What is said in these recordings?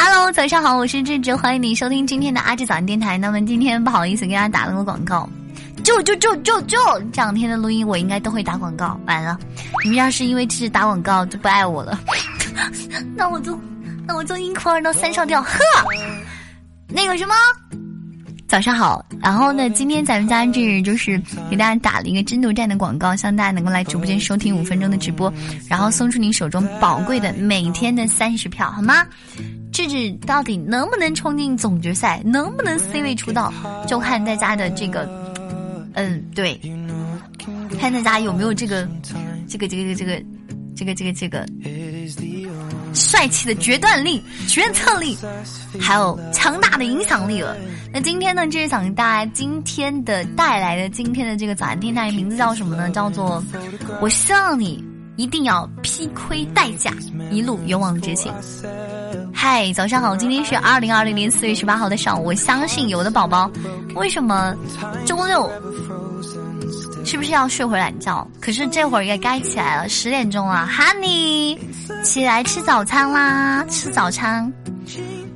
Hello，早上好，我是智智，欢迎你收听今天的阿智早安电台。那么今天不好意思给大家打了个广告，就就就就就这两天的录音我应该都会打广告。完了，你们要是因为智智打广告就不爱我了，那我就那我就一哭二闹三上吊。呵，那个什么。早上好，然后呢，今天咱们家这就是给大家打了一个争夺战的广告，希望大家能够来直播间收听五分钟的直播，然后送出你手中宝贵的每天的三十票，好吗？智智到底能不能冲进总决赛，能不能 C 位出道，就看大家的这个，嗯，对，看大家有没有这个，这个，这个，这个，这个，这个，这个。帅气的决断力、决策力，还有强大的影响力了。那今天呢，就是想给大家今天的带来的今天的这个早安电台名字叫什么呢？叫做“我希望你一定要披盔戴甲，一路勇往直前”。嗨，早上好，今天是二零二零年四月十八号的上午。我相信有的宝宝，为什么周六？是不是要睡会懒觉？可是这会儿也该起来了，十点钟了，Honey，起来吃早餐啦！吃早餐，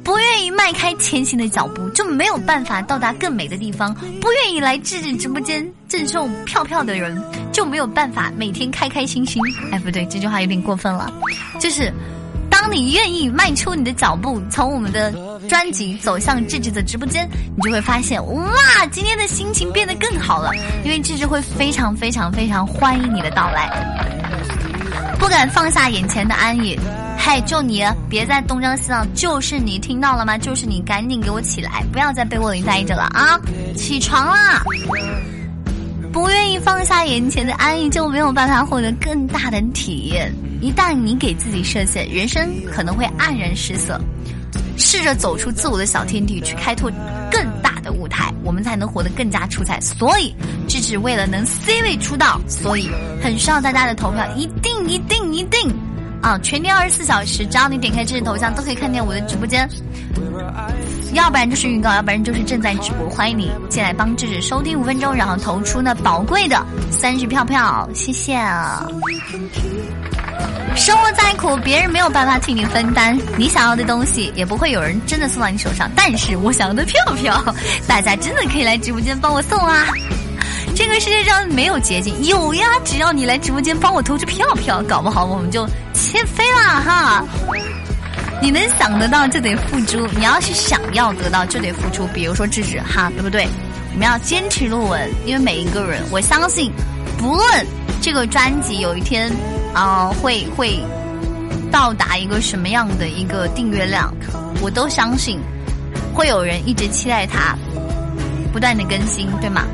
不愿意迈开前行的脚步，就没有办法到达更美的地方；不愿意来智智直播间赠送票票的人，就没有办法每天开开心心。哎，不对，这句话有点过分了，就是。当你愿意迈出你的脚步，从我们的专辑走向智智的直播间，你就会发现，哇，今天的心情变得更好了，因为智智会非常非常非常欢迎你的到来。不敢放下眼前的安逸，嗨，就你，别再东张西望，就是你，听到了吗？就是你，赶紧给我起来，不要在被窝里待着了啊！起床啦！不愿意放下眼前的安逸，就没有办法获得更大的体验。一旦你给自己设限，人生可能会黯然失色。试着走出自我的小天地，去开拓更大的舞台，我们才能活得更加出彩。所以，智智为了能 C 位出道，所以很需要大家的投票，一定一定一定啊！全天二十四小时，只要你点开智智头像，都可以看见我的直播间。要不然就是预告，要不然就是正在直播。欢迎你进来帮智智收听五分钟，然后投出那宝贵的三十票票，谢谢。生活再苦，别人没有办法替你分担。你想要的东西，也不会有人真的送到你手上。但是我想要的票票，大家真的可以来直播间帮我送啊！这个世界上没有捷径，有呀！只要你来直播间帮我投出票票，搞不好我们就切飞了哈！你能想得到就得付出，你要是想要得到就得付出。比如说智智哈，对不对？我们要坚持录文，因为每一个人，我相信，不论这个专辑有一天。啊，会会到达一个什么样的一个订阅量，我都相信会有人一直期待它不断的更新，对吗？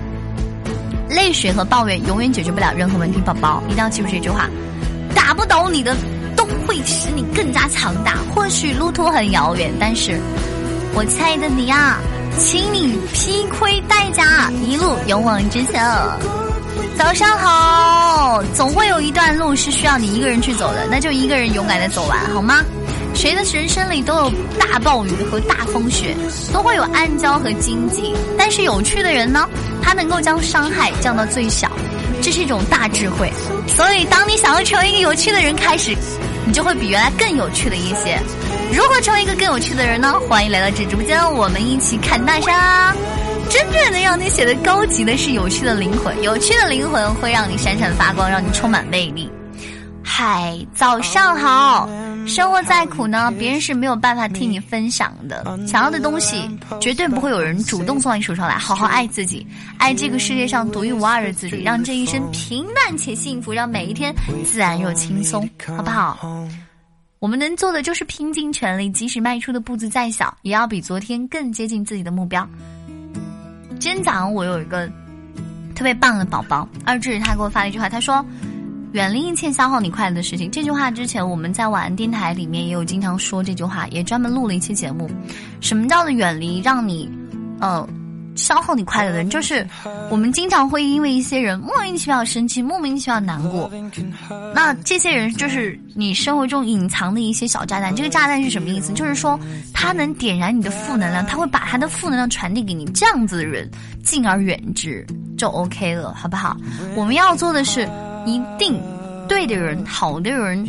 泪水和抱怨永远解决不了任何问题，宝宝一定要记住这句话。打不倒你的，使你更加强大。或许路途很遥远，但是我亲爱的你啊，请你披盔戴甲，一路勇往直前。早上好，总会有一段路是需要你一个人去走的，那就一个人勇敢的走完，好吗？谁的人生里都有大暴雨和大风雪，都会有暗礁和荆棘，但是有趣的人呢，他能够将伤害降到最小，这是一种大智慧。所以，当你想要成为一个有趣的人开始，你就会比原来更有趣的一些。如何成为一个更有趣的人呢？欢迎来到这直播间，我们一起看大山啊。真正能让你写的高级的是有趣的灵魂，有趣的灵魂会让你闪闪发光，让你充满魅力。嗨，早上好！生活再苦呢，别人是没有办法替你分享的。想要的东西，绝对不会有人主动送到你手上来。好好爱自己，爱这个世界上独一无二的自己，让这一生平淡且幸福，让每一天自然又轻松，好不好？我们能做的就是拼尽全力，即使迈出的步子再小，也要比昨天更接近自己的目标。今天早上我有一个特别棒的宝宝二智，他给我发了一句话，他说：“远离一切消耗你快乐的事情。”这句话之前我们在晚安电台里面也有经常说这句话，也专门录了一期节目。什么叫做远离让你，呃。消耗你快乐的人，就是我们经常会因为一些人莫名其妙生气，莫名其妙难过。那这些人就是你生活中隐藏的一些小炸弹。这个炸弹是什么意思？就是说他能点燃你的负能量，他会把他的负能量传递给你。这样子的人，敬而远之就 OK 了，好不好？我们要做的是，一定对的人，好的人，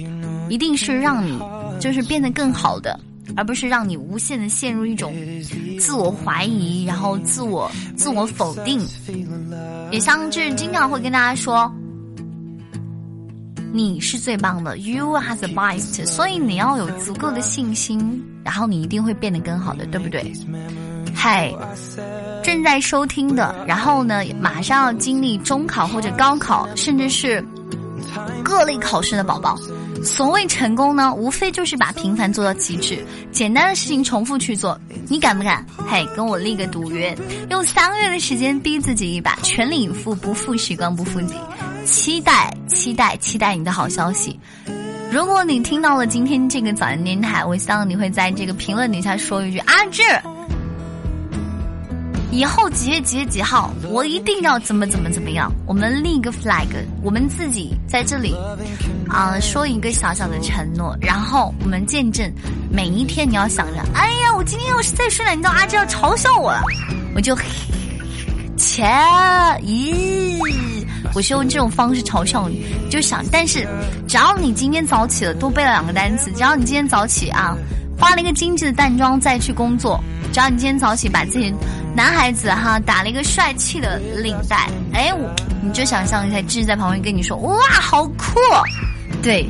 一定是让你就是变得更好的。而不是让你无限的陷入一种自我怀疑，然后自我自我否定。也像就是经常会跟大家说，你是最棒的，You are the best，所以你要有足够的信心，然后你一定会变得更好的，对不对？嗨，正在收听的，然后呢，马上要经历中考或者高考，甚至是各类考试的宝宝，所谓成功呢，无非就是把平凡做到极致，简单的事情重复去做。你敢不敢？嘿，跟我立个赌约，用三个月的时间逼自己一把，全力以赴，不负时光，不负己。期待，期待，期待你的好消息。如果你听到了今天这个早安电台，我希望你会在这个评论底下说一句阿志。以后几月几月几号，我一定要怎么怎么怎么样。我们立一个 flag，我们自己在这里啊说一个小小的承诺，然后我们见证每一天。你要想着，哎呀，我今天要是再睡懒觉，阿志要嘲笑我了，我就切咦，我是用这种方式嘲笑你，就想。但是只要你今天早起了，多背了两个单词，只要你今天早起啊，化了一个精致的淡妆再去工作，只要你今天早起把自己。男孩子哈打了一个帅气的领带，哎，你就想象一下，志在旁边跟你说，哇，好酷！对，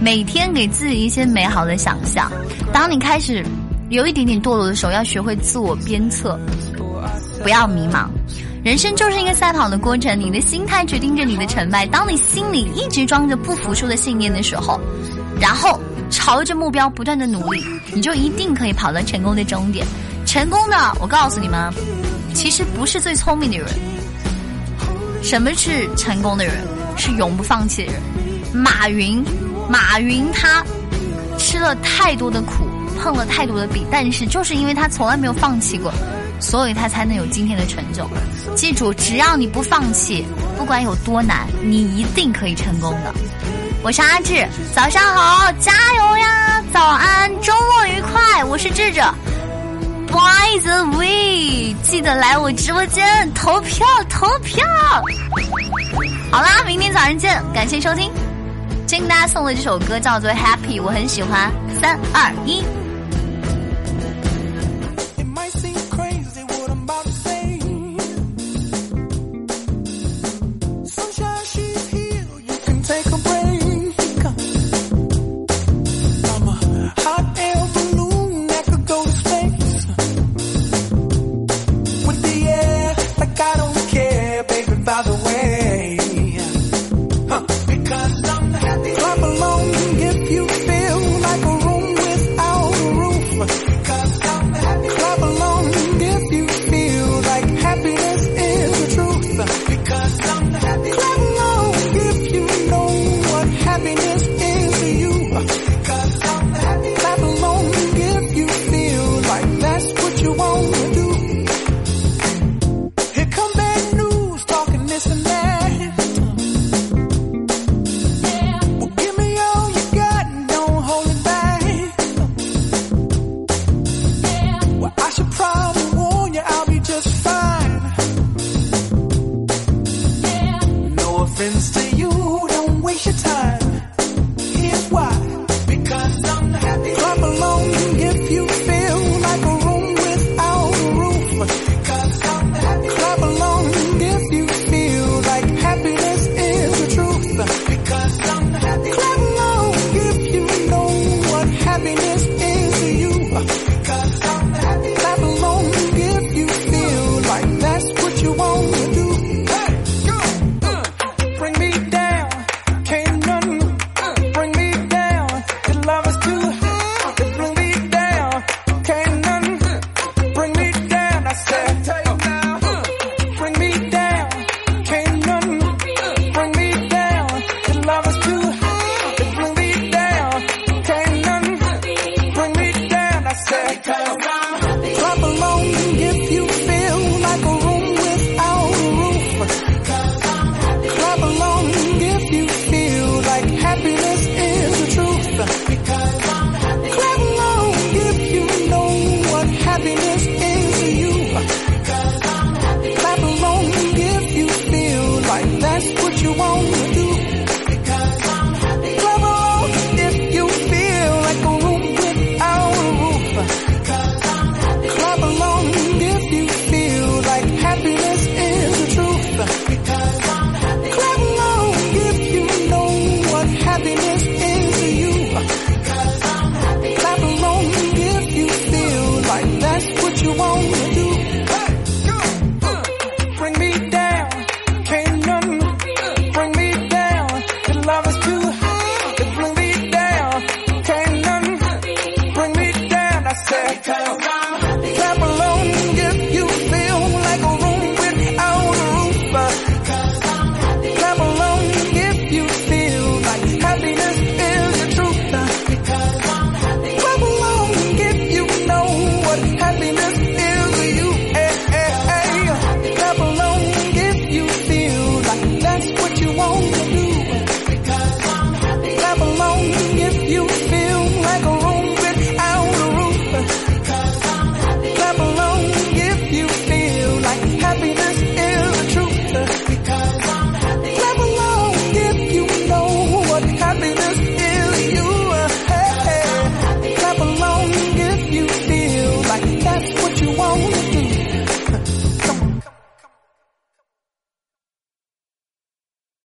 每天给自己一些美好的想象。当你开始有一点点堕落的时候，要学会自我鞭策，不要迷茫。人生就是一个赛跑的过程，你的心态决定着你的成败。当你心里一直装着不服输的信念的时候，然后朝着目标不断的努力，你就一定可以跑到成功的终点。成功的，我告诉你们，其实不是最聪明的人。什么是成功的人？是永不放弃的人。马云，马云他吃了太多的苦，碰了太多的壁，但是就是因为他从来没有放弃过，所以他才能有今天的成就。记住，只要你不放弃，不管有多难，你一定可以成功的。我是阿志，早上好，加油呀！早安，周末愉快，我是智者。By the way，记得来我直播间投票投票。好啦，明天早上见，感谢收听。今天大家送的这首歌叫做《Happy》，我很喜欢。三二一。Bye.